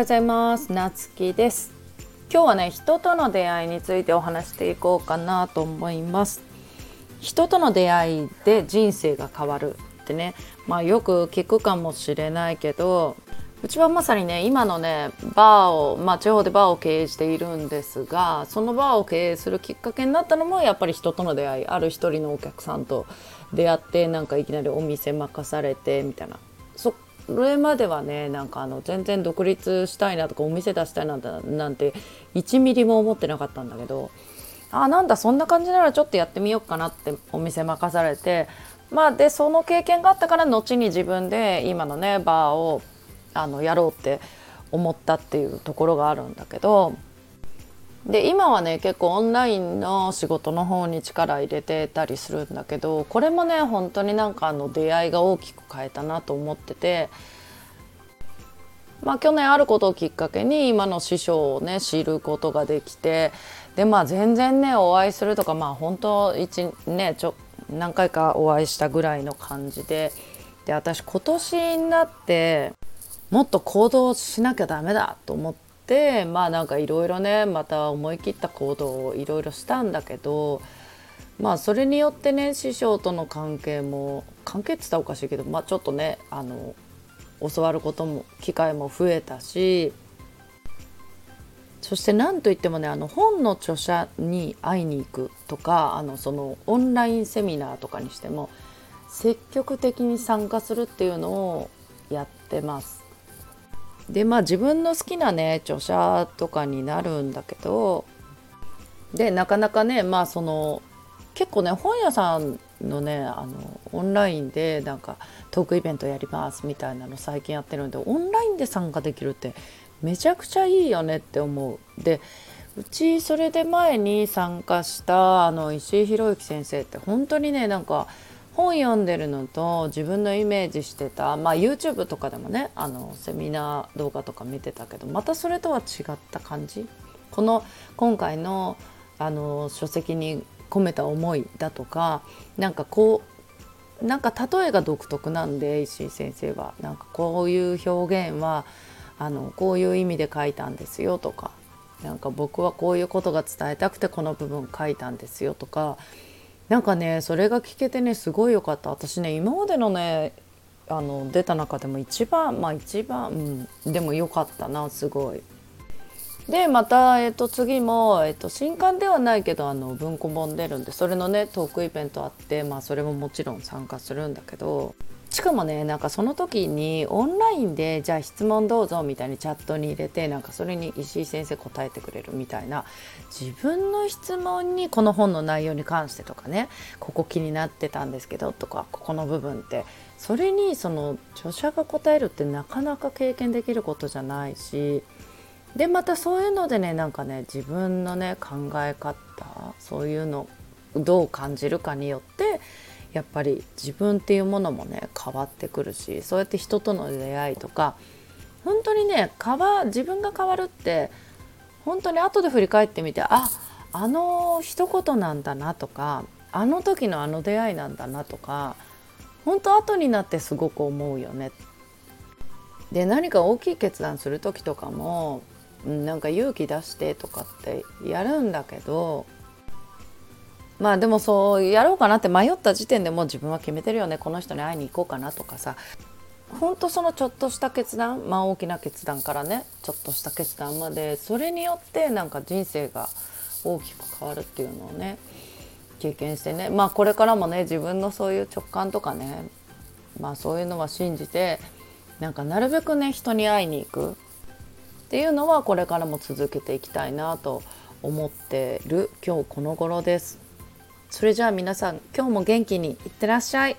ようございます。なつきです。今日はね人との出会いについてお話していこうかなと思います。人との出会いで人生が変わるってねまあよく聞くかもしれないけどうちはまさにね今のねバーを、まあ、地方でバーを経営しているんですがそのバーを経営するきっかけになったのもやっぱり人との出会いある一人のお客さんと出会ってなんかいきなりお店任されてみたいな。そっれまではねなんかあの全然独立したいなとかお店出したいなんてなんて1ミリも思ってなかったんだけどあなんだそんな感じならちょっとやってみようかなってお店任されてまあでその経験があったから後に自分で今のねバーをあのやろうって思ったっていうところがあるんだけどで今はね結構オンラインの仕事の方に力入れてたりするんだけどこれもね本当になんかあの出会いが大きく変えたなと思ってて。まあ、去年あることをきっかけに今の師匠をね知ることができてでまあ全然ねお会いするとかまあ本当一ねちょ何回かお会いしたぐらいの感じでで私今年になってもっと行動しなきゃダメだと思ってまあなんかいろいろねまた思い切った行動をいろいろしたんだけどまあそれによってね師匠との関係も関係って言ったらおかしいけどまあちょっとねあの教わることも機会も増えたしそして何といってもねあの本の著者に会いに行くとかあのそのオンラインセミナーとかにしても積極的に参加するっていうのをやってます。でまあ自分の好きなね著者とかになるんだけどでなかなかねまあその結構ね本屋さんのねあのオンラインでなんかトークイベントやりますみたいなの最近やってるんでオンラインで参加できるってめちゃくちゃいいよねって思う。でうちそれで前に参加したあの石井宏之先生って本当にねなんか本読んでるのと自分のイメージしてた、まあ、YouTube とかでもねあのセミナー動画とか見てたけどまたそれとは違った感じ？この今回のあの書籍に込めた思いだとかなんかこうなんか例えが独特なんで石井先生は。なんかこういう表現はあのこういう意味で書いたんですよとかなんか僕はこういうことが伝えたくてこの部分書いたんですよとかなんかねそれが聞けてねすごい良かった私ね今までのねあの出た中でも一番まあ一番、うん、でも良かったなすごい。でまた、えっ、と次も、えっ、と新刊ではないけどあの文庫本出るんでそれのねトークイベントあって、まあ、それももちろん参加するんだけどしかもねなんかその時にオンラインでじゃあ質問どうぞみたいにチャットに入れてなんかそれに石井先生答えてくれるみたいな自分の質問にこの本の内容に関してとかねここ気になってたんですけどとかここの部分ってそれにその著者が答えるってなかなか経験できることじゃないしでまたそういうのでねなんかね自分のね考え方そういうのどう感じるかによってやっぱり自分っていうものもね変わってくるしそうやって人との出会いとか本当にね変わ自分が変わるって本当に後で振り返ってみてああの一言なんだなとかあの時のあの出会いなんだなとか本当後になってすごく思うよね。で何か大きい決断する時とかもなんか勇気出してとかってやるんだけどまあでもそうやろうかなって迷った時点でもう自分は決めてるよね。この人に会いに行こうかなとかさ。ほんとそのちょっとした決断まあ大きな決断からね。ちょっとした決断まで。それによってなんか人生が大きく変わるっていうのをね経験してね。まあこれからもね自分のそういう直感とかね。まあそういうのは信じてなんかなるべくね人に会いに行く。っていうのはこれからも続けていきたいなと思ってる今日この頃です。それじゃあ皆さん今日も元気にいってらっしゃい。